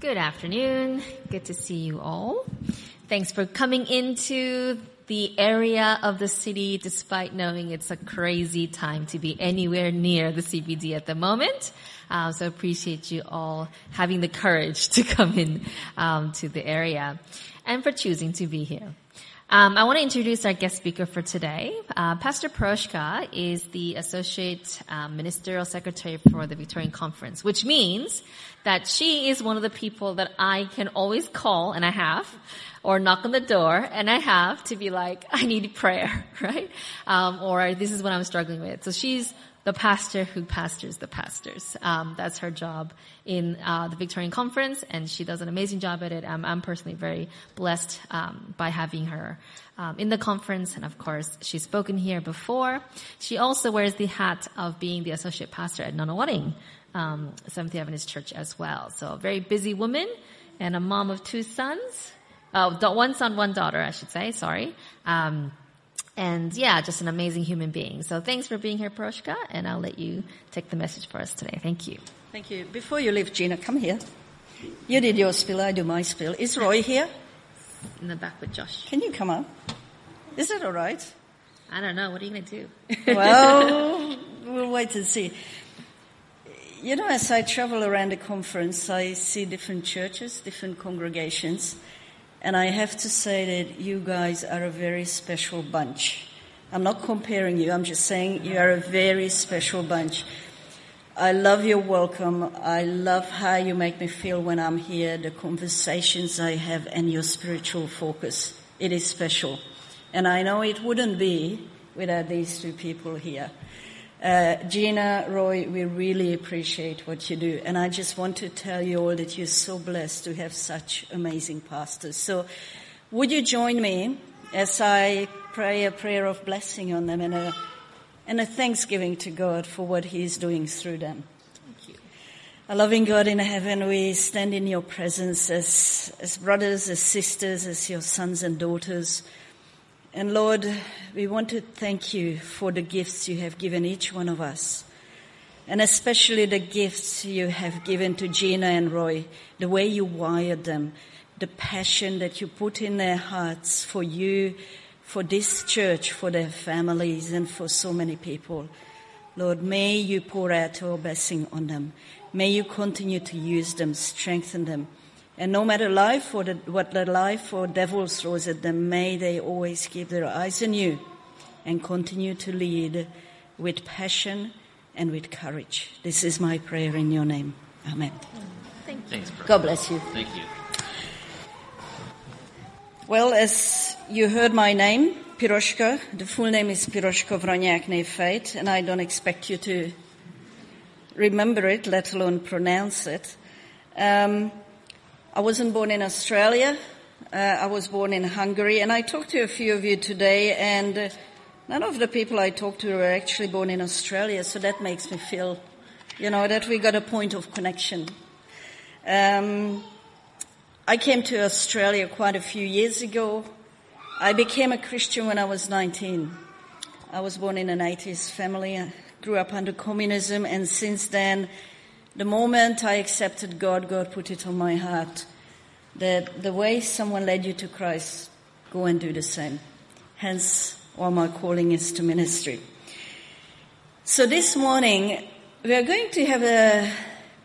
Good afternoon. Good to see you all. Thanks for coming into the area of the city despite knowing it's a crazy time to be anywhere near the CBD at the moment. Um, so appreciate you all having the courage to come in um, to the area and for choosing to be here. Um, I want to introduce our guest speaker for today. Uh, Pastor Piroshka is the Associate um, Ministerial Secretary for the Victorian Conference, which means that she is one of the people that I can always call, and I have, or knock on the door, and I have to be like, I need prayer, right? Um, or this is what I'm struggling with. So she's the pastor who pastors the pastors. Um, that's her job in uh, the Victorian Conference, and she does an amazing job at it. I'm, I'm personally very blessed um, by having her um, in the conference, and of course, she's spoken here before. She also wears the hat of being the associate pastor at Nunawading um, Seventh Adventist Church as well. So, a very busy woman and a mom of two sons. Oh, one son, one daughter, I should say. Sorry. Um, and yeah, just an amazing human being. So thanks for being here, Piroshka, and I'll let you take the message for us today. Thank you. Thank you. Before you leave, Gina, come here. You did your spill, I do my spill. Is Roy here? In the back with Josh. Can you come up? Is it all right? I don't know. What are you going to do? well, we'll wait and see. You know, as I travel around the conference, I see different churches, different congregations. And I have to say that you guys are a very special bunch. I'm not comparing you, I'm just saying you are a very special bunch. I love your welcome. I love how you make me feel when I'm here, the conversations I have, and your spiritual focus. It is special. And I know it wouldn't be without these two people here. Uh, Gina, Roy, we really appreciate what you do. And I just want to tell you all that you're so blessed to have such amazing pastors. So would you join me as I pray a prayer of blessing on them and a, and a thanksgiving to God for what He's doing through them? Thank you. Our loving God in heaven, we stand in your presence as, as brothers, as sisters, as your sons and daughters. And Lord, we want to thank you for the gifts you have given each one of us. And especially the gifts you have given to Gina and Roy, the way you wired them, the passion that you put in their hearts for you, for this church, for their families, and for so many people. Lord, may you pour out your blessing on them. May you continue to use them, strengthen them. And no matter life or the, what the life or devil throws at them, may they always keep their eyes on you and continue to lead with passion and with courage. This is my prayer in your name. Amen. Thank you. Thanks, God bless you. Thank you. Well, as you heard my name, Piroshka, the full name is Piroshka Vroniak Nefait, and I don't expect you to remember it, let alone pronounce it. Um, I wasn't born in Australia. Uh, I was born in Hungary, and I talked to a few of you today, and uh, none of the people I talked to were actually born in Australia, so that makes me feel, you know, that we got a point of connection. Um, I came to Australia quite a few years ago. I became a Christian when I was 19. I was born in an atheist family, I grew up under communism, and since then, the moment I accepted God, God put it on my heart that the way someone led you to Christ, go and do the same. Hence, all my calling is to ministry. So this morning, we are going to have a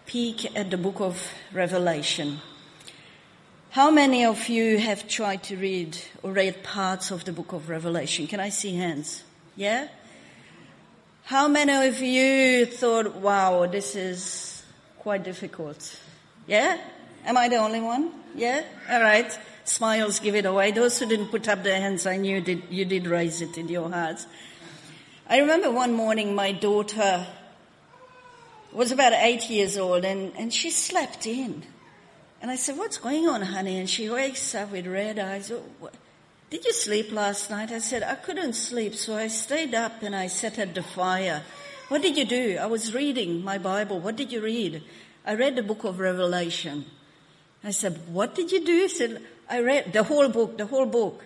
peek at the book of Revelation. How many of you have tried to read or read parts of the book of Revelation? Can I see hands? Yeah? How many of you thought, wow, this is quite difficult. Yeah? Am I the only one? Yeah? All right. Smiles give it away. Those who didn't put up their hands, I knew did, you did raise it in your hearts. I remember one morning my daughter was about eight years old and, and she slept in. And I said, what's going on, honey? And she wakes up with red eyes. Oh? Did you sleep last night? I said, I couldn't sleep, so I stayed up and I sat at the fire what did you do? I was reading my Bible. What did you read? I read the book of Revelation. I said, what did you do? He said, I read the whole book, the whole book.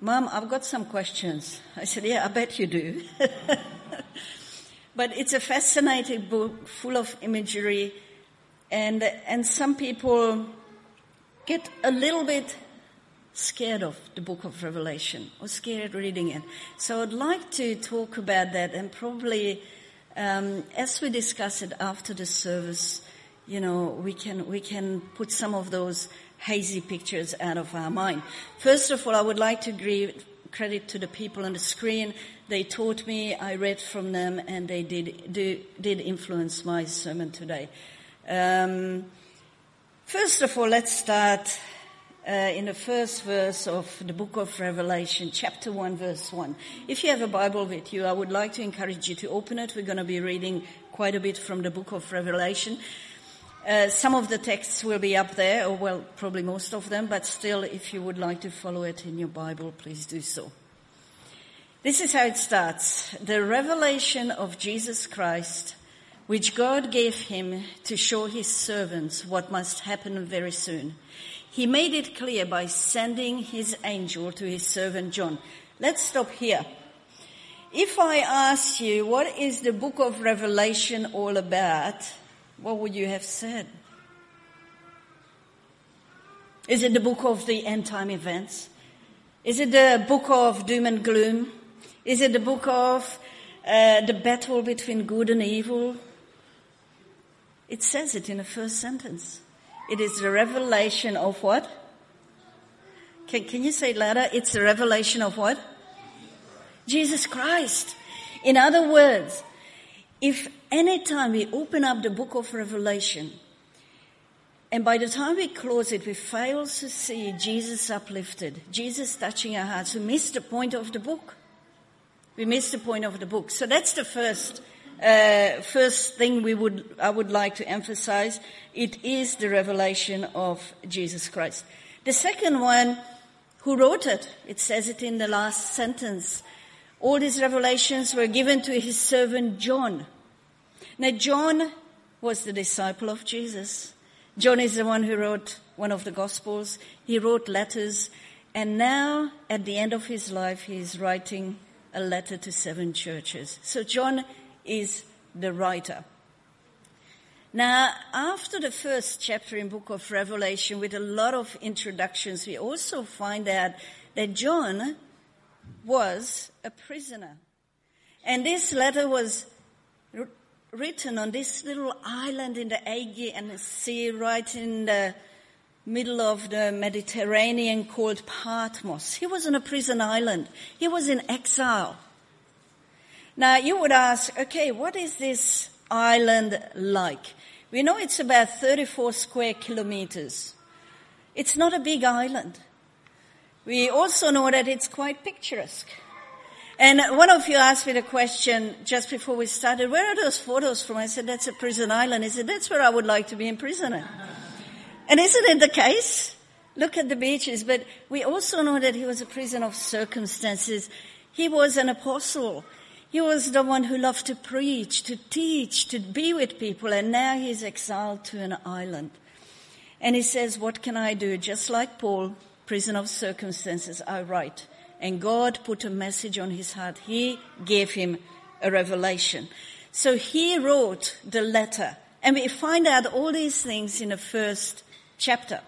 Mom, I've got some questions. I said, yeah, I bet you do. but it's a fascinating book full of imagery. And, and some people get a little bit scared of the book of Revelation or scared reading it. So I'd like to talk about that and probably um, as we discuss it after the service, you know, we can we can put some of those hazy pictures out of our mind. First of all, I would like to give credit to the people on the screen. They taught me, I read from them, and they did do, did influence my sermon today. Um, first of all, let's start uh, in the first verse of the book of Revelation, chapter 1, verse 1. If you have a Bible with you, I would like to encourage you to open it. We're going to be reading quite a bit from the book of Revelation. Uh, some of the texts will be up there, or well, probably most of them, but still, if you would like to follow it in your Bible, please do so. This is how it starts. The revelation of Jesus Christ, which God gave him to show his servants what must happen very soon. He made it clear by sending his angel to his servant John. Let's stop here. If I ask you, what is the book of Revelation all about? What would you have said? Is it the book of the end time events? Is it the book of doom and gloom? Is it the book of uh, the battle between good and evil? It says it in the first sentence. It is the revelation of what? Can, can you say it louder? It's the revelation of what? Jesus Christ. In other words, if any time we open up the book of Revelation, and by the time we close it, we fail to see Jesus uplifted, Jesus touching our hearts, we miss the point of the book. We miss the point of the book. So that's the first uh, first thing we would, I would like to emphasize, it is the revelation of Jesus Christ. The second one, who wrote it? It says it in the last sentence. All these revelations were given to his servant John. Now John was the disciple of Jesus. John is the one who wrote one of the gospels. He wrote letters and now at the end of his life he is writing a letter to seven churches. So John is the writer. Now, after the first chapter in book of Revelation with a lot of introductions, we also find out that John was a prisoner. And this letter was written on this little island in the Aegean Sea right in the middle of the Mediterranean called Patmos. He was on a prison island. He was in exile. Now you would ask, okay, what is this island like? We know it's about 34 square kilometers. It's not a big island. We also know that it's quite picturesque. And one of you asked me the question just before we started, where are those photos from? I said, that's a prison island. He said, that's where I would like to be imprisoned. and isn't it the case? Look at the beaches, but we also know that he was a prison of circumstances. He was an apostle. He was the one who loved to preach, to teach, to be with people, and now he's exiled to an island. And he says, what can I do? Just like Paul, prison of circumstances, I write. And God put a message on his heart. He gave him a revelation. So he wrote the letter. And we find out all these things in the first chapter.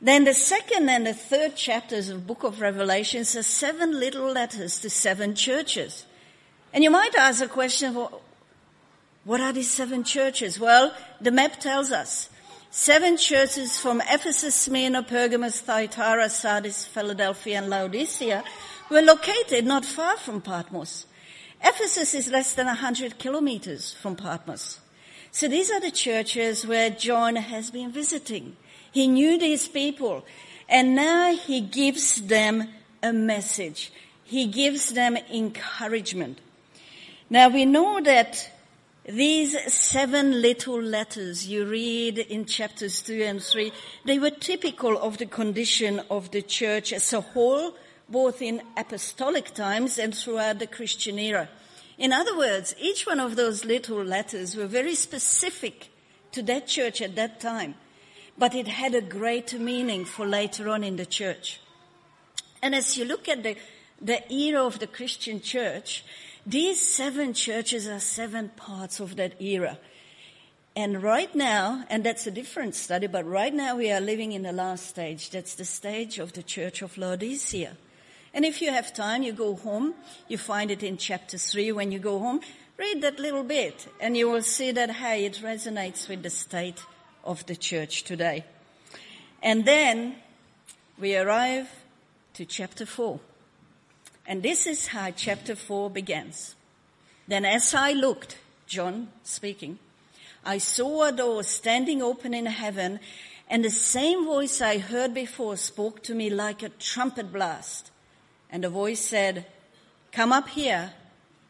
Then the second and the third chapters of book of Revelations are seven little letters to seven churches. And you might ask a question, what are these seven churches? Well, the map tells us. Seven churches from Ephesus, Smyrna, Pergamos, Thyatira, Sardis, Philadelphia, and Laodicea were located not far from Patmos. Ephesus is less than 100 kilometers from Patmos. So these are the churches where John has been visiting. He knew these people and now he gives them a message. He gives them encouragement. Now we know that these seven little letters you read in chapters two and three, they were typical of the condition of the church as a whole, both in apostolic times and throughout the Christian era. In other words, each one of those little letters were very specific to that church at that time, but it had a greater meaning for later on in the church. And as you look at the, the era of the Christian church, these seven churches are seven parts of that era. And right now, and that's a different study, but right now we are living in the last stage. That's the stage of the church of Laodicea. And if you have time, you go home, you find it in chapter 3 when you go home, read that little bit, and you will see that, hey, it resonates with the state of the church today. And then we arrive to chapter 4. And this is how chapter 4 begins. Then as I looked, John speaking, I saw a door standing open in heaven, and the same voice I heard before spoke to me like a trumpet blast. And the voice said, Come up here,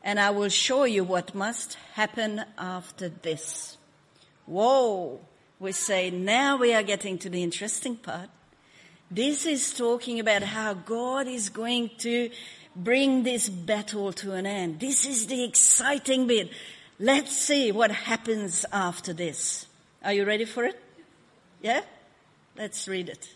and I will show you what must happen after this. Whoa! We say, now we are getting to the interesting part. This is talking about how God is going to bring this battle to an end. This is the exciting bit. Let's see what happens after this. Are you ready for it? Yeah? Let's read it.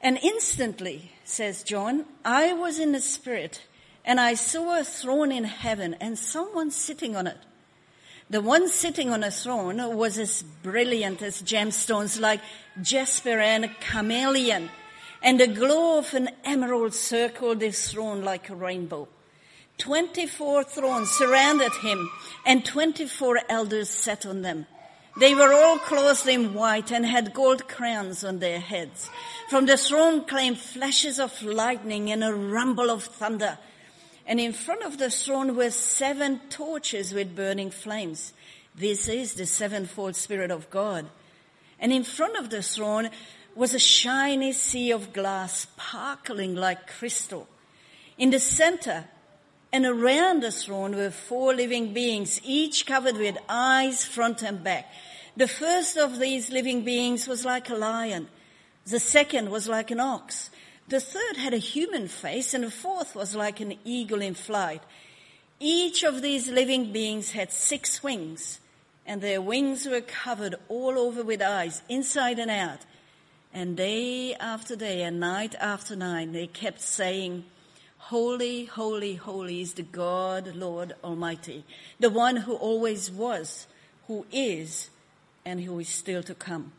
And instantly, says John, I was in the Spirit, and I saw a throne in heaven, and someone sitting on it. The one sitting on a throne was as brilliant as gemstones, like jasper and carnelian, and the glow of an emerald circled his throne like a rainbow. Twenty-four thrones surrounded him, and twenty-four elders sat on them. They were all clothed in white and had gold crowns on their heads. From the throne came flashes of lightning and a rumble of thunder. And in front of the throne were seven torches with burning flames. This is the sevenfold Spirit of God. And in front of the throne was a shiny sea of glass sparkling like crystal. In the center and around the throne were four living beings, each covered with eyes front and back. The first of these living beings was like a lion. The second was like an ox. The third had a human face and the fourth was like an eagle in flight. Each of these living beings had six wings and their wings were covered all over with eyes, inside and out. And day after day and night after night, they kept saying, Holy, holy, holy is the God, Lord Almighty, the one who always was, who is, and who is still to come.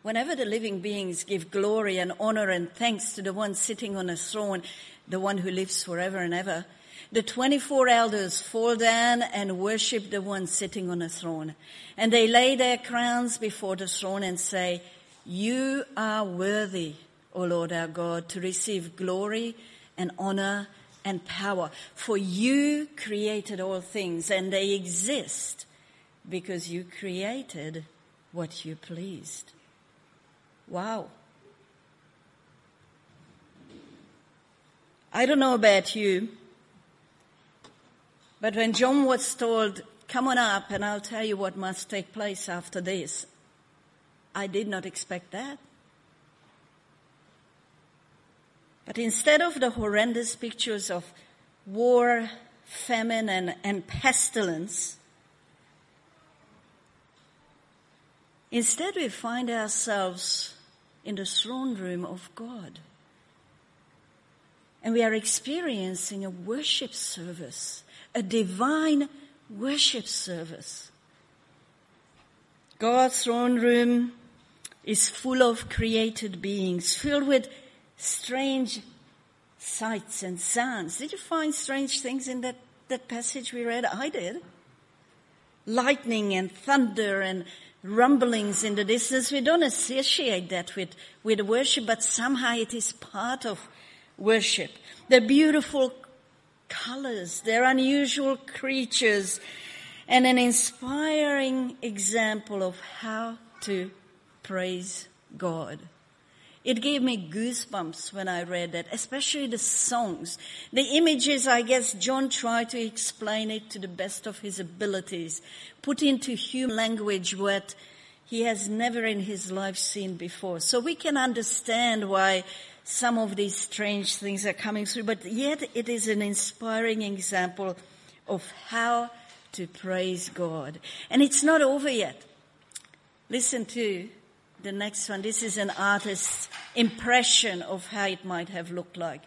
Whenever the living beings give glory and honor and thanks to the one sitting on a throne, the one who lives forever and ever, the 24 elders fall down and worship the one sitting on a throne. And they lay their crowns before the throne and say, You are worthy, O Lord our God, to receive glory and honor and power. For you created all things and they exist because you created what you pleased. Wow. I don't know about you, but when John was told, come on up and I'll tell you what must take place after this, I did not expect that. But instead of the horrendous pictures of war, famine, and, and pestilence, Instead, we find ourselves in the throne room of God. And we are experiencing a worship service, a divine worship service. God's throne room is full of created beings, filled with strange sights and sounds. Did you find strange things in that, that passage we read? I did. Lightning and thunder and rumblings in the distance. We don't associate that with, with worship, but somehow it is part of worship. The beautiful colors, they're unusual creatures, and an inspiring example of how to praise God. It gave me goosebumps when I read that, especially the songs. The images, I guess John tried to explain it to the best of his abilities, put into human language what he has never in his life seen before. So we can understand why some of these strange things are coming through, but yet it is an inspiring example of how to praise God. And it's not over yet. Listen to the next one. This is an artist's impression of how it might have looked like.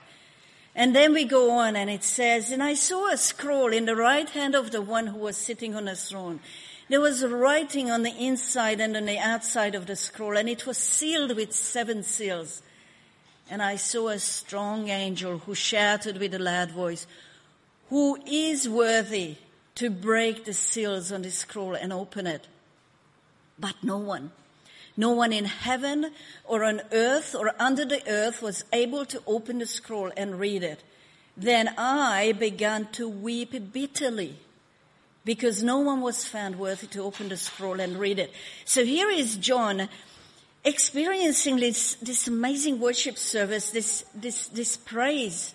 And then we go on and it says, and I saw a scroll in the right hand of the one who was sitting on a throne. There was writing on the inside and on the outside of the scroll, and it was sealed with seven seals. And I saw a strong angel who shouted with a loud voice, Who is worthy to break the seals on the scroll and open it? But no one, no one in heaven or on earth or under the earth was able to open the scroll and read it. Then I began to weep bitterly because no one was found worthy to open the scroll and read it. So here is John experiencing this, this amazing worship service, this, this, this praise.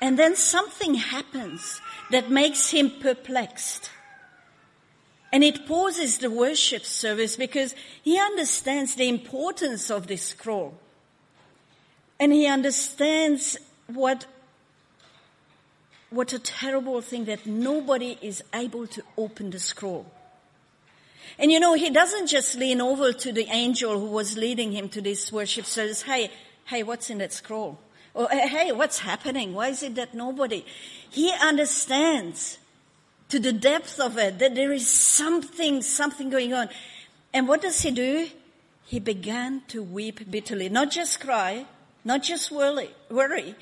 And then something happens that makes him perplexed. And it pauses the worship service because he understands the importance of this scroll. And he understands what what a terrible thing that nobody is able to open the scroll. And you know, he doesn't just lean over to the angel who was leading him to this worship service. Hey, hey, what's in that scroll? Or hey, what's happening? Why is it that nobody? He understands to the depth of it that there is something, something going on. And what does he do? He began to weep bitterly, not just cry, not just worry, worry.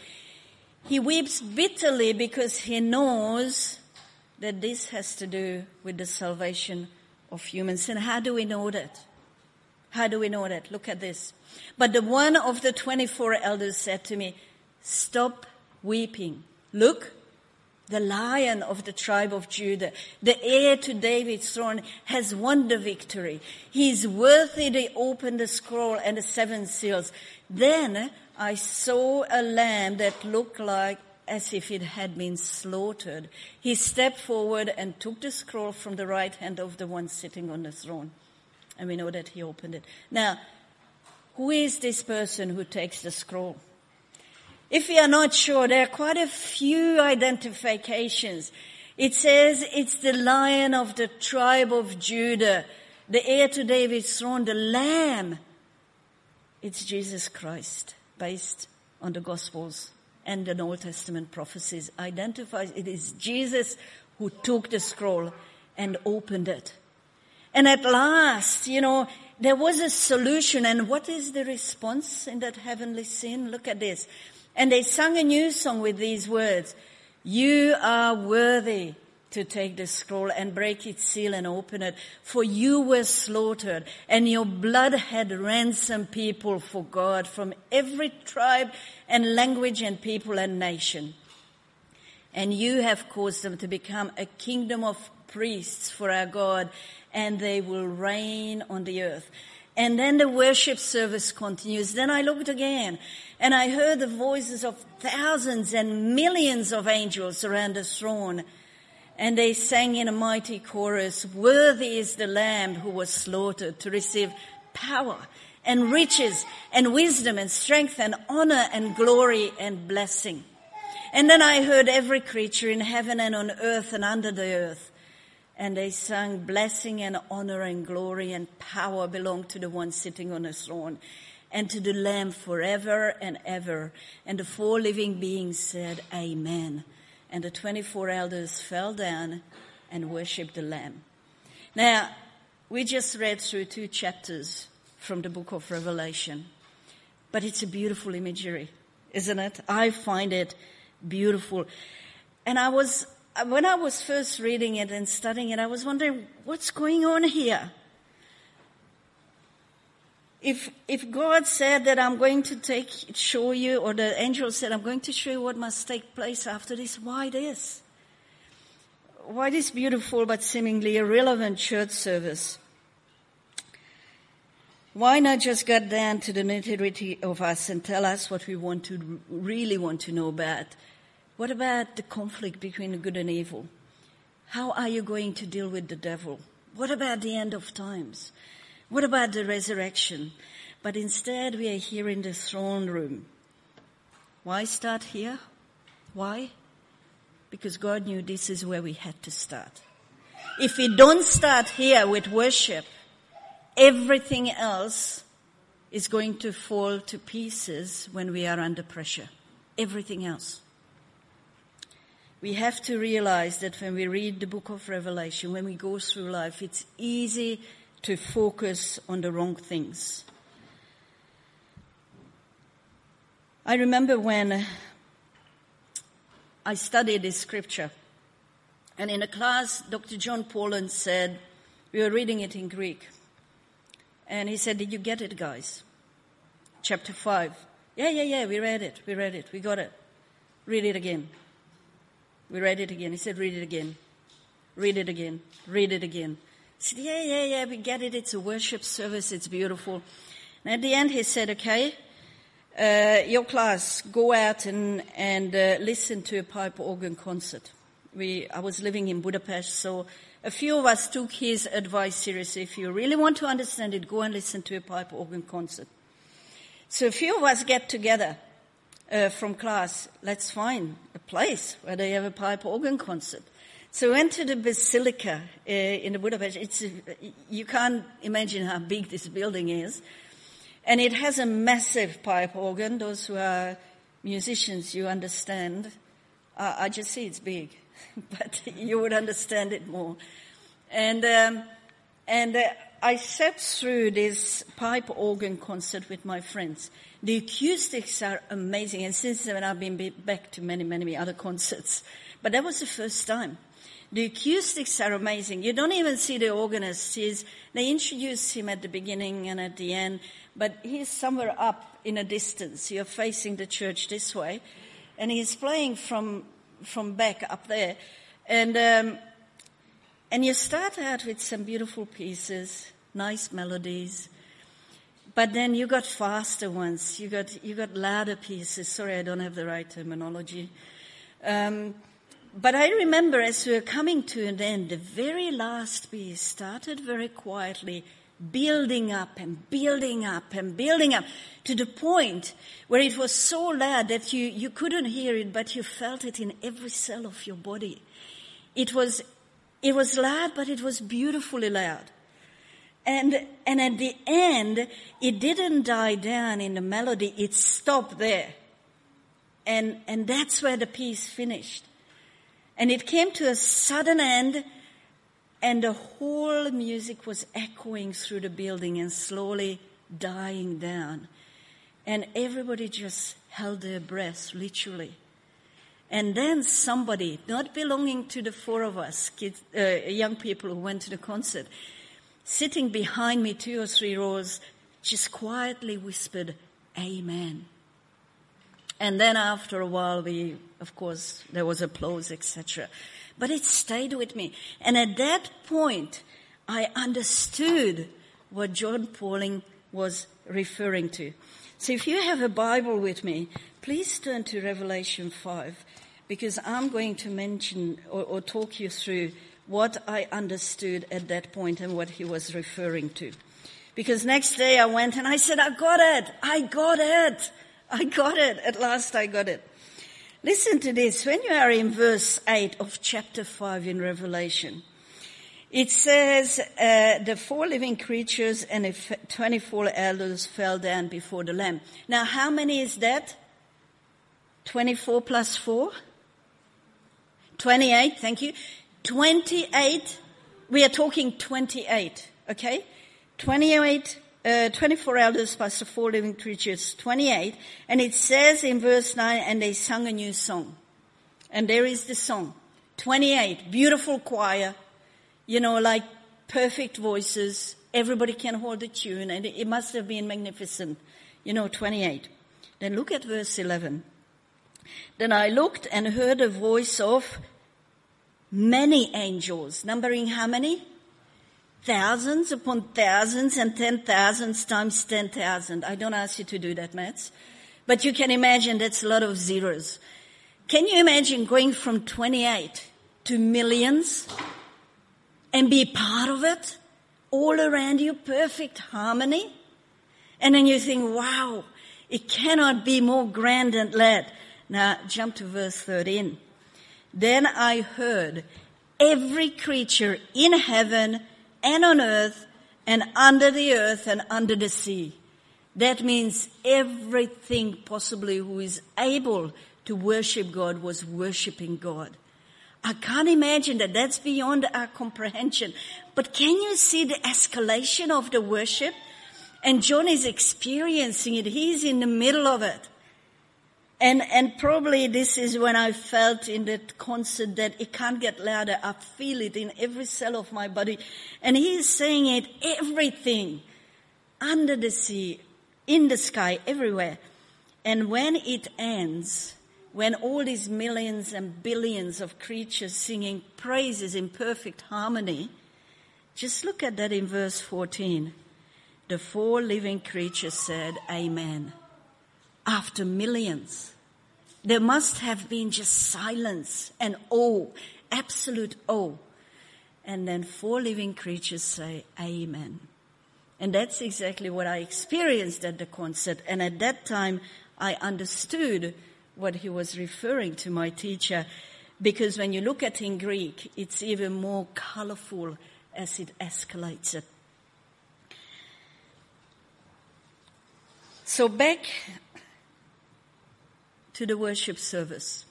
He weeps bitterly because he knows that this has to do with the salvation of humans. And how do we know that? How do we know that? Look at this. But the one of the 24 elders said to me, stop weeping. Look, the lion of the tribe of Judah, the heir to David's throne, has won the victory. He is worthy to open the scroll and the seven seals. Then I saw a lamb that looked like as if it had been slaughtered. He stepped forward and took the scroll from the right hand of the one sitting on the throne. And we know that he opened it. Now, who is this person who takes the scroll? If we are not sure, there are quite a few identifications. It says it's the lion of the tribe of Judah, the heir to David's throne, the lamb. It's Jesus Christ based on the Gospels and the Old Testament prophecies identifies it is Jesus who took the scroll and opened it. And at last, you know, there was a solution. And what is the response in that heavenly scene? Look at this. And they sung a new song with these words. You are worthy to take the scroll and break its seal and open it. For you were slaughtered and your blood had ransomed people for God from every tribe and language and people and nation. And you have caused them to become a kingdom of priests for our God and they will reign on the earth. And then the worship service continues. Then I looked again and I heard the voices of thousands and millions of angels around the throne and they sang in a mighty chorus, worthy is the lamb who was slaughtered to receive power and riches and wisdom and strength and honor and glory and blessing. And then I heard every creature in heaven and on earth and under the earth. And they sang blessing and honor and glory and power belong to the one sitting on the throne and to the lamb forever and ever. And the four living beings said, Amen and the 24 elders fell down and worshiped the Lamb. Now, we just read through two chapters from the book of Revelation, but it's a beautiful imagery, isn't it? I find it beautiful. And I was, when I was first reading it and studying it, I was wondering, what's going on here? If, if God said that I'm going to take, show you, or the angel said, I'm going to show you what must take place after this, why this? Why this beautiful but seemingly irrelevant church service? Why not just get down to the nitty-gritty of us and tell us what we want to, really want to know about? What about the conflict between good and evil? How are you going to deal with the devil? What about the end of times? What about the resurrection? But instead, we are here in the throne room. Why start here? Why? Because God knew this is where we had to start. If we don't start here with worship, everything else is going to fall to pieces when we are under pressure. Everything else. we have to realize that when we read the book of Revelation, when we go through life, it's easy to focus on the wrong things. I remember when I studied this scripture, and in a class, Dr. Jon Paulien said, we were reading it in Greek, and he said, Did you get it, guys? Chapter 5. Yeah, yeah, yeah, we read it, we read it, we got it. Read it again. We read it again. He said, read it again. Read it again. Read it again. Said, yeah, yeah, yeah, we get it. It's a worship service. It's beautiful. And at the end, he said, okay, uh, your class, go out and, and uh, listen to a pipe organ concert. We, I was living in Budapest, so a few of us took his advice seriously. If you really want to understand it, go and listen to a pipe organ concert. So a few of us get together uh, from class, let's find a place where they have a pipe organ concert. So we went to the Basilica uh, in the Budapest. It's, you can't imagine how big this building is. And it has a massive pipe organ. Those who are musicians, you understand. Uh, I just see it's big, but you would understand it more. And, um, and uh, I sat through this pipe organ concert with my friends. The acoustics are amazing, and since then I've been back to many, many other concerts. But that was the first time. The acoustics are amazing. You don't even see the organist. He's, they introduce him at the beginning and at the end, but he's somewhere up in a distance. You're facing the church this way, and he's playing from from back up there, and um, and you start out with some beautiful pieces, nice melodies. But then you got faster ones. You got, you got louder pieces. Sorry, I don't have the right terminology. Um, but I remember as we were coming to an end, the very last piece started very quietly, building up and building up and building up to the point where it was so loud that you, you couldn't hear it, but you felt it in every cell of your body. It was it was loud, but it was beautifully loud. And, and at the end, it didn't die down in the melody, it stopped there. And, and that's where the piece finished. And it came to a sudden end, and the whole music was echoing through the building and slowly dying down. And everybody just held their breath, literally. And then somebody, not belonging to the four of us, kids, uh, young people who went to the concert, sitting behind me two or three rows, just quietly whispered, Amen. And then after a while, we, of course, there was applause, etc. But it stayed with me. And at that point, I understood what Jon Paulien was referring to. So if you have a Bible with me, please turn to Revelation 5 because I'm going to mention or, or talk you through what I understood at that point and what he was referring to. Because next day I went and I said, I got it. I got it. I got it. At last I got it. Listen to this. When you are in verse 8 of chapter 5 in Revelation, it says, uh, the four living creatures and the 24 elders fell down before the Lamb. Now, how many is that? 24 plus 4? 28, thank you. 28, we are talking 28, okay? 28, uh, 24 elders plus the four living creatures, 28. And it says in verse 9, and they sung a new song. And there is the song. 28, beautiful choir, you know, like perfect voices. Everybody can hold the tune and it must have been magnificent. You know, 28. Then look at verse 11. Then I looked and heard a voice of many angels, numbering how many? Thousands upon thousands and ten thousands times ten thousand. I don't ask you to do that, maths. But you can imagine that's a lot of zeros. Can you imagine going from 28 to millions and be part of it? All around you, perfect harmony? And then you think, wow, it cannot be more grand and led. Now jump to verse 13. Then I heard every creature in heaven and on earth and under the earth and under the sea. That means everything possibly who is able to worship God was worshiping God. I can't imagine that. That's beyond our comprehension. But can you see the escalation of the worship? And John is experiencing it. He's in the middle of it. And, and probably this is when I felt in that concert that it can't get louder. I feel it in every cell of my body. And he is saying it everything under the sea, in the sky, everywhere. And when it ends, when all these millions and billions of creatures singing praises in perfect harmony, just look at that in verse 14. The four living creatures said, Amen. After millions. There must have been just silence and awe, absolute awe. And then four living creatures say, Amen. And that's exactly what I experienced at the concert. And at that time, I understood what he was referring to, my teacher, because when you look at in Greek, it's even more colorful as it escalates it. So back to the worship service.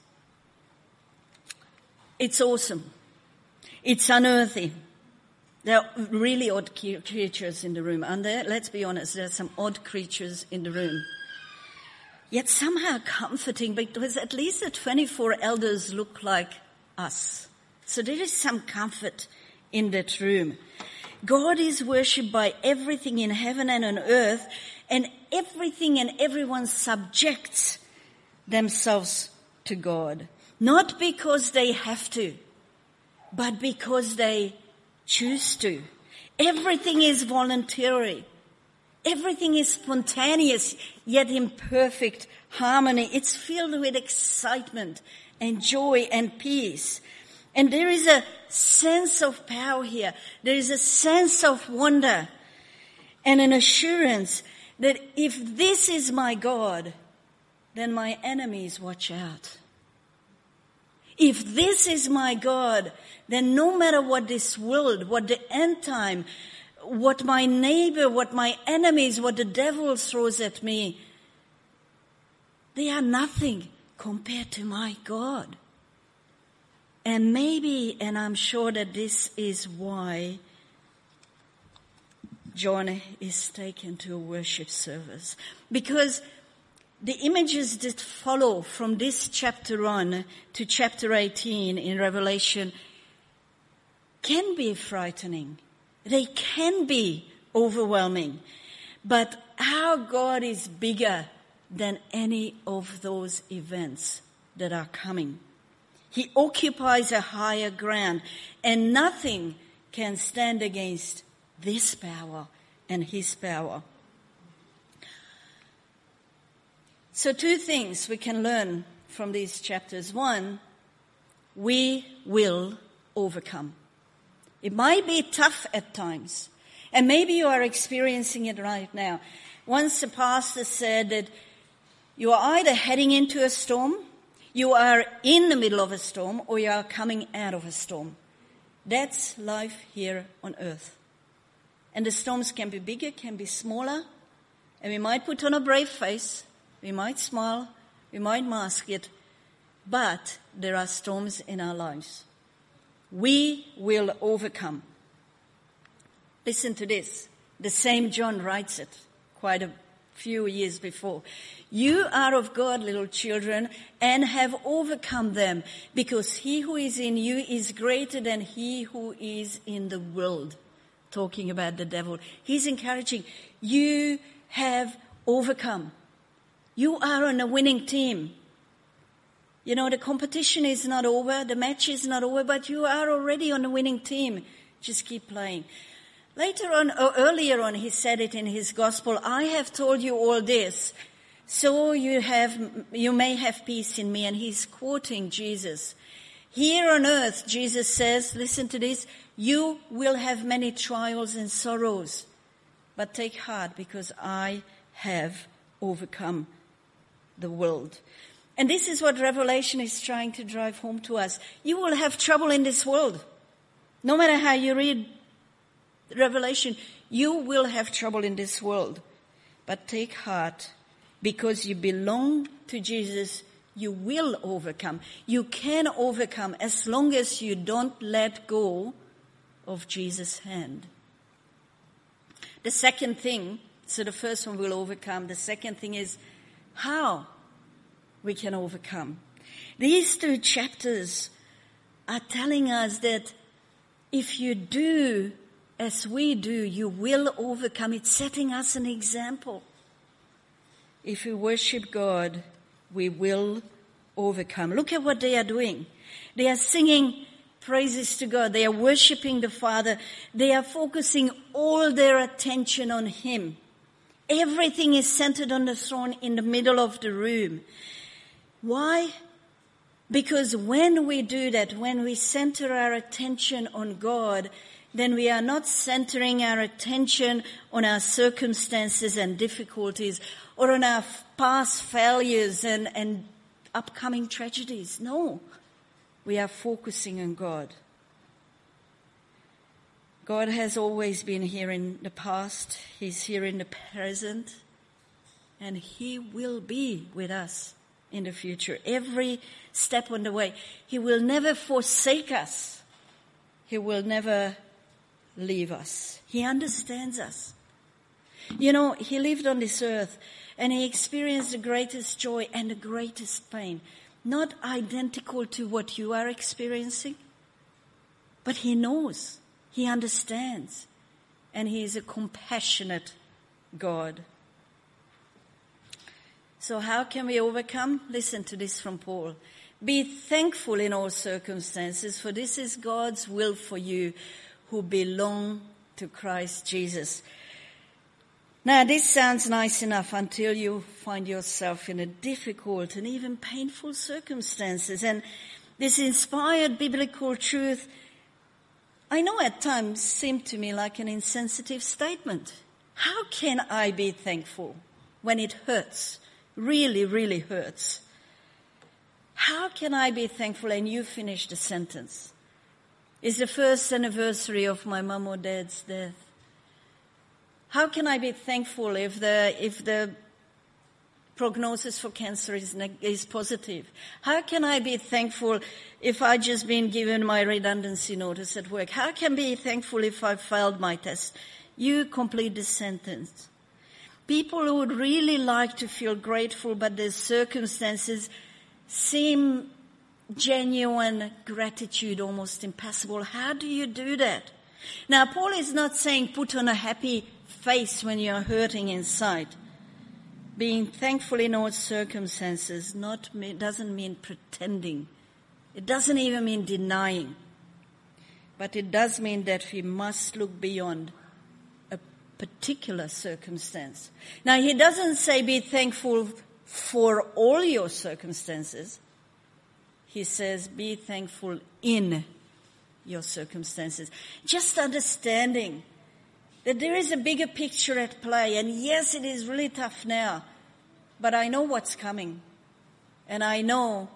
It's awesome. It's unearthly. There are really odd creatures in the room, aren't there? Let's be honest, there are some odd creatures in the room. Yet somehow comforting because at least the 24 elders look like us. So there is some comfort in that room. God is worshipped by everything in heaven and on earth, and everything and everyone subjects themselves to God. Not because they have to, but because they choose to. Everything is voluntary. Everything is spontaneous, yet in perfect harmony. It's filled with excitement and joy and peace. And there is a sense of power here. There is a sense of wonder and an assurance that if this is my God, then my enemies watch out. If this is my God, then no matter what this world, what the end time, what my neighbor, what my enemies, what the devil throws at me, they are nothing compared to my God. And maybe, and I'm sure that this is why John is taken to a worship service. Because the images that follow from this chapter on to chapter 18 in Revelation can be frightening. They can be overwhelming. But our God is bigger than any of those events that are coming. He occupies a higher ground and nothing can stand against this power and his power. So, two things we can learn from these chapters. One, we will overcome. It might be tough at times, and maybe you are experiencing it right now. Once a pastor said that you are either heading into a storm, you are in the middle of a storm, or you are coming out of a storm. That's life here on earth. And the storms can be bigger, can be smaller, and we might put on a brave face, we might smile, we might mask it, but there are storms in our lives. We will overcome. Listen to this. The same John writes it quite a few years before. You are of God, little children, and have overcome them, because he who is in you is greater than he who is in the world. Talking about the devil. He's encouraging, you have overcome. You are on a winning team. You know, the competition is not over, the match is not over, but you are already on a winning team. Just keep playing. Later on, or earlier on, he said it in his gospel, I have told you all this, so you have, you may have peace in me. And he's quoting Jesus. Here on earth, Jesus says, listen to this, you will have many trials and sorrows, but take heart because I have overcome the world. And this is what Revelation is trying to drive home to us. You will have trouble in this world. No matter how you read Revelation, you will have trouble in this world. But take heart because you belong to Jesus. You will overcome. You can overcome as long as you don't let go of Jesus' hand. The second thing, so the first one will overcome. The second thing is how we can overcome. These two chapters are telling us that if you do as we do, you will overcome. It's setting us an example. If we worship God, we will overcome. Look at what they are doing. They are singing praises to God. They are worshiping the Father. They are focusing all their attention on Him. Everything is centered on the throne in the middle of the room. Why? Because when we do that, when we center our attention on God, then we are not centering our attention on our circumstances and difficulties or on our past failures and, and upcoming tragedies. No. We are focusing on God. God has always been here in the past. He's here in the present. And He will be with us in the future. Every step on the way. He will never forsake us. He will never leave us. He understands us. You know, he lived on this earth and he experienced the greatest joy and the greatest pain. Not identical to what you are experiencing, but he knows, he understands, and he is a compassionate God. So how can we overcome? Listen to this from Paul. Be thankful in all circumstances, for this is God's will for you who belong to Christ Jesus. Now, this sounds nice enough until you find yourself in a difficult and even painful circumstances. And this inspired biblical truth, I know at times seemed to me like an insensitive statement. How can I be thankful when it hurts? Really, really hurts. How can I be thankful? And you finish the sentence. It's the first anniversary of my mom or dad's death. How can I be thankful if the, if the prognosis for cancer is, is positive? How can I be thankful if I just been given my redundancy notice at work? How can I be thankful if I failed my test? You complete the sentence. People who would really like to feel grateful, but their circumstances seem genuine gratitude almost impossible. How do you do that? Now, Paul is not saying put on a happy face when you're hurting inside. Being thankful in all circumstances not doesn't mean pretending. It doesn't even mean denying. But it does mean that we must look beyond a particular circumstance. Now, he doesn't say be thankful for all your circumstances. He says, be thankful in your circumstances. Just understanding that there is a bigger picture at play. And yes, it is really tough now, but I know what's coming. And I know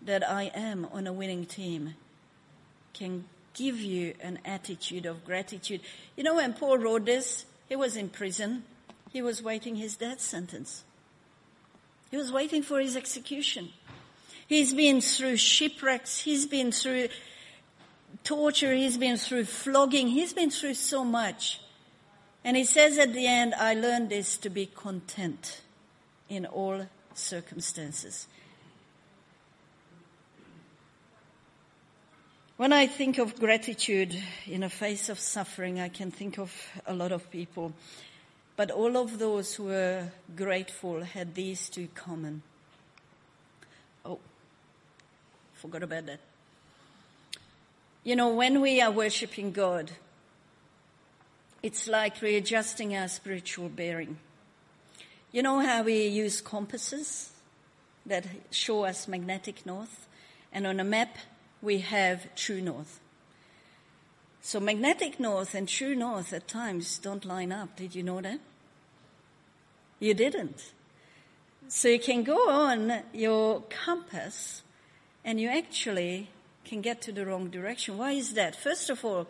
that I am on a winning team. Can give you an attitude of gratitude. You know, when Paul wrote this, he was in prison. He was waiting his death sentence. He was waiting for his execution. He's been through shipwrecks. He's been through torture. He's been through flogging. He's been through so much. And he says at the end, I learned this to be content in all circumstances. When I think of gratitude in a face of suffering, I can think of a lot of people. But all of those who were grateful had these two common. Oh, forgot about that. You know, when we are worshiping God, it's like readjusting our spiritual bearing. You know how we use compasses that show us magnetic north? And on a map, we have true north. So magnetic north and true north at times don't line up. Did you know that? You didn't. So you can go on your compass and you actually can get to the wrong direction. Why is that? First of all,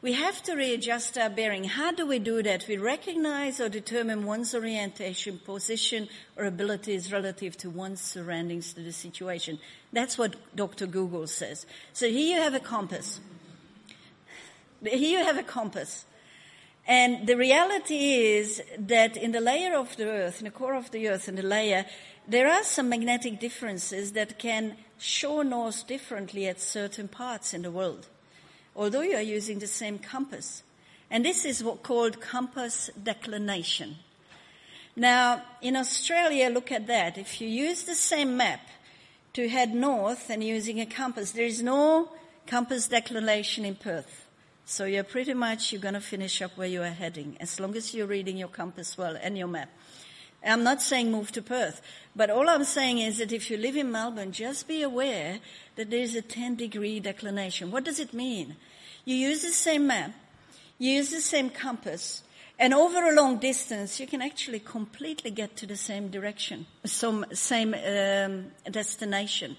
We have to readjust our bearing. How do we do that? We recognize or determine one's orientation, position, or abilities relative to one's surroundings to the situation. That's what Dr. Google says. So here you have a compass. Here you have a compass. And the reality is that in the layer of the earth, in the core of the earth, in the layer, there are some magnetic differences that can show north differently at certain parts in the world, although you are using the same compass. And this is what called compass declination. Now, in Australia, look at that. If you use the same map to head north and using a compass, there is no compass declination in Perth. So you're pretty much, you're going to finish up where you are heading, as long as you're reading your compass well and your map. I'm not saying move to Perth, but all I'm saying is that if you live in Melbourne, just be aware that there's a 10 degree declination. What does it mean? You use the same map, you use the same compass, and over a long distance, you can actually completely get to the same direction, some same um, destination,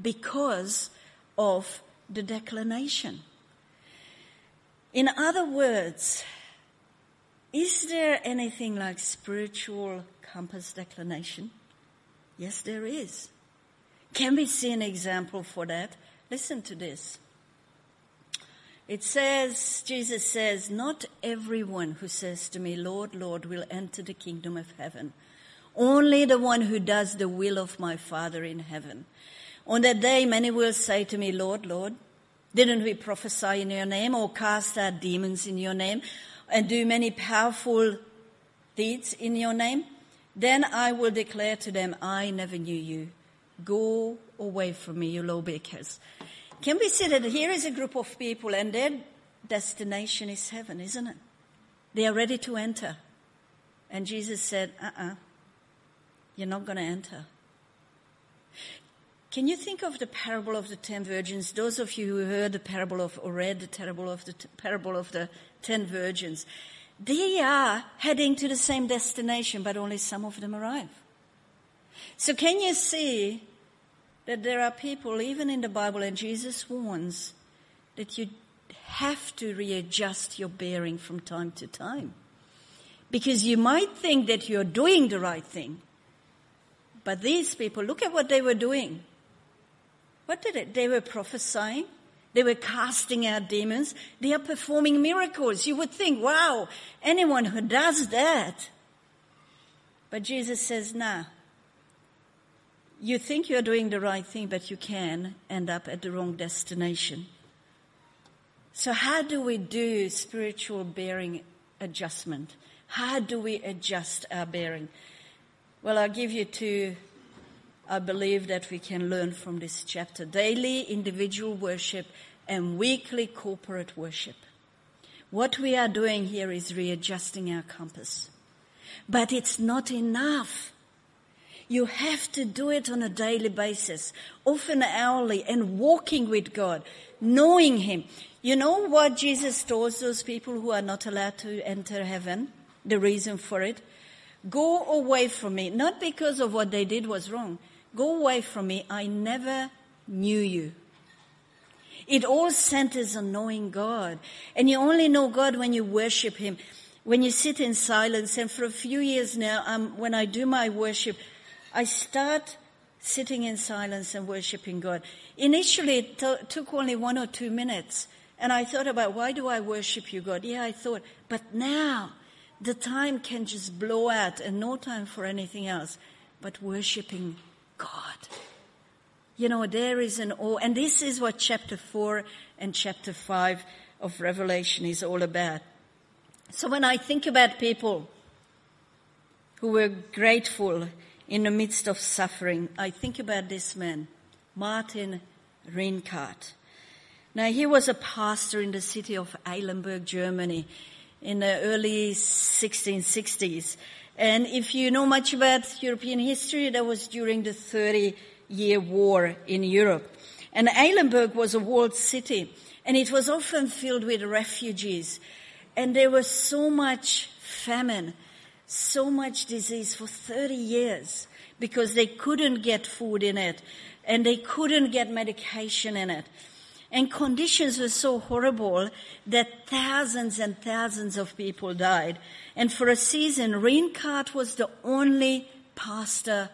because of the declination. In other words, is there anything like spiritual compass declination? Yes, there is. Can we see an example for that? Listen to this. It says, Jesus says, Not everyone who says to me, Lord, Lord, will enter the kingdom of heaven. Only the one who does the will of my Father in heaven. On that day, many will say to me, Lord, Lord, didn't we prophesy in your name or cast out demons in your name and do many powerful deeds in your name? Then I will declare to them, I never knew you. Go away from me, you lawbreakers. Can we see that here is a group of people and their destination is heaven, isn't it? They are ready to enter. And Jesus said, uh uh-uh, uh, you are not going to enter. Can you think of the parable of the ten virgins? Those of you who heard the parable of, or read the parable of the, parable of the ten virgins, they are heading to the same destination, but only some of them arrive. So can you see that there are people, even in the Bible, and Jesus warns that you have to readjust your bearing from time to time. Because you might think that you're doing the right thing. But these people, look at what they were doing. What did it? They were prophesying. They were casting out demons. They are performing miracles. You would think, wow, anyone who does that. But Jesus says, nah. You think you're doing the right thing, but you can end up at the wrong destination. So how do we do spiritual bearing adjustment? How do we adjust our bearing? Well, I'll give you two I believe that we can learn from this chapter. Daily individual worship and weekly corporate worship. What we are doing here is readjusting our compass. But it's not enough. You have to do it on a daily basis, often hourly, and walking with God, knowing Him. You know what Jesus told those people who are not allowed to enter heaven? The reason for it? Go away from me, not because of what they did was wrong, Go away from me. I never knew you. It all centers on knowing God. And you only know God when you worship Him, when you sit in silence. And for a few years now, um, when I do my worship, I start sitting in silence and worshiping God. Initially, it t- took only one or two minutes. And I thought about, why do I worship you, God? Yeah, I thought, but now the time can just blow out and no time for anything else but worshiping God. You know, there is an awe, and this is what chapter 4 and chapter 5 of Revelation is all about. So when I think about people who were grateful in the midst of suffering, I think about this man, Martin Rinkart. Now he was a pastor in the city of Eilenburg, Germany in the early 1660s. And if you know much about European history, that was during the 30 year war in Europe. And Eilenburg was a walled city and it was often filled with refugees. And there was so much famine, so much disease for 30 years because they couldn't get food in it and they couldn't get medication in it. And conditions were so horrible that thousands and thousands of people died. And for a season, Rinkart was the only pastor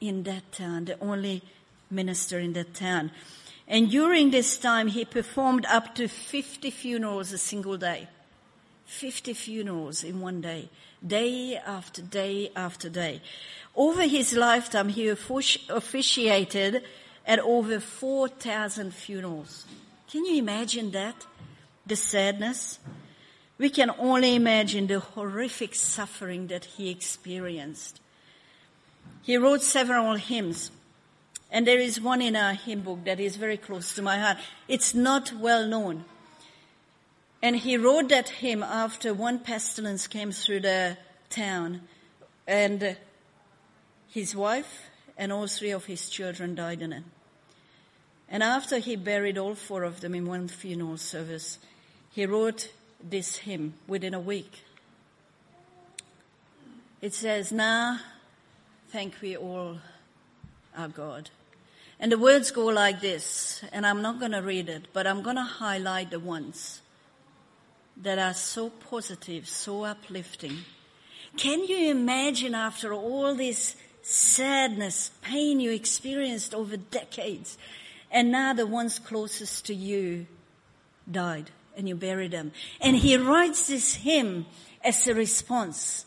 in that town, the only minister in that town. And during this time, he performed up to 50 funerals a single day. 50 funerals in one day, day after day after day. Over his lifetime, he officiated at over 4,000 funerals. Can you imagine that? The sadness? We can only imagine the horrific suffering that he experienced. He wrote several hymns. And there is one in our hymn book that is very close to my heart. It's not well known. And he wrote that hymn after one pestilence came through the town and his wife and all three of his children died in it. And after he buried all four of them in one funeral service, he wrote this hymn within a week. It says, Now thank we all our God. And the words go like this, and I'm not going to read it, but I'm going to highlight the ones that are so positive, so uplifting. Can you imagine after all this sadness, pain you experienced over decades, and now the ones closest to you died and you buried them? And he writes this hymn as a response.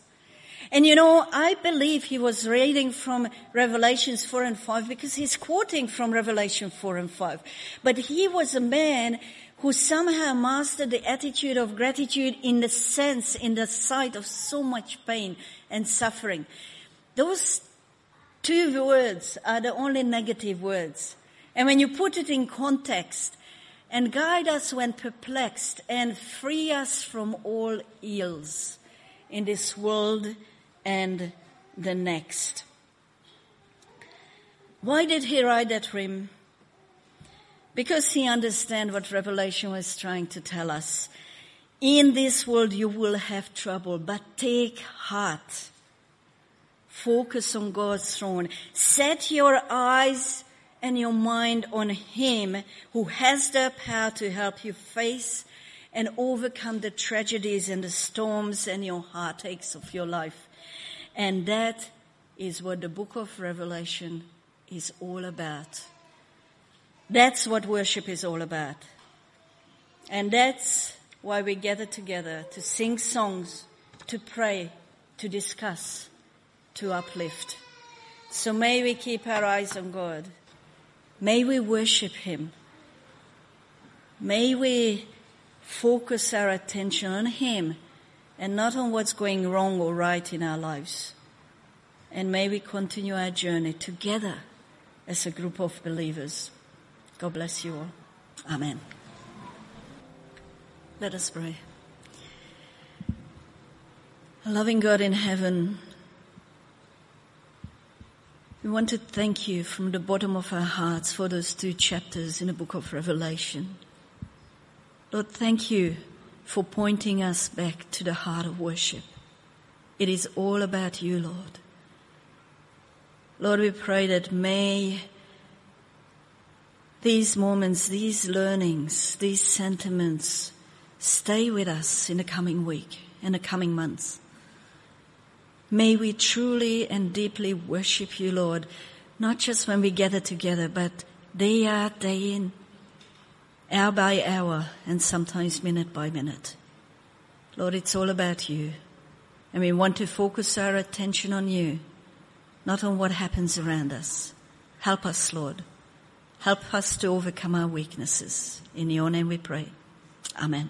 And you know, I believe he was reading from Revelations 4 and 5 because he's quoting from Revelation 4 and 5. But he was a man who somehow mastered the attitude of gratitude in the sense, in the sight of so much pain and suffering. Those two words are the only negative words. And when you put it in context, and guide us when perplexed and free us from all ills in this world and the next. Why did he write that hymn? Because he understands what Revelation was trying to tell us. In this world you will have trouble, but take heart. Focus on God's throne. Set your eyes and your mind on Him who has the power to help you face and overcome the tragedies and the storms and your heartaches of your life. And that is what the book of Revelation is all about. That's what worship is all about. And that's why we gather together to sing songs, to pray, to discuss, to uplift. So may we keep our eyes on God. May we worship Him. May we focus our attention on Him and not on what's going wrong or right in our lives. And may we continue our journey together as a group of believers. God bless you all. Amen. Let us pray. Loving God in heaven, we want to thank you from the bottom of our hearts for those two chapters in the book of Revelation. Lord, thank you for pointing us back to the heart of worship. It is all about you, Lord. Lord, we pray that may these moments, these learnings, these sentiments stay with us in the coming week, in the coming months. May we truly and deeply worship you, Lord, not just when we gather together, but day out, day in, hour by hour, and sometimes minute by minute. Lord, it's all about you. And we want to focus our attention on you, not on what happens around us. Help us, Lord. Help us to overcome our weaknesses. In your name we pray. Amen.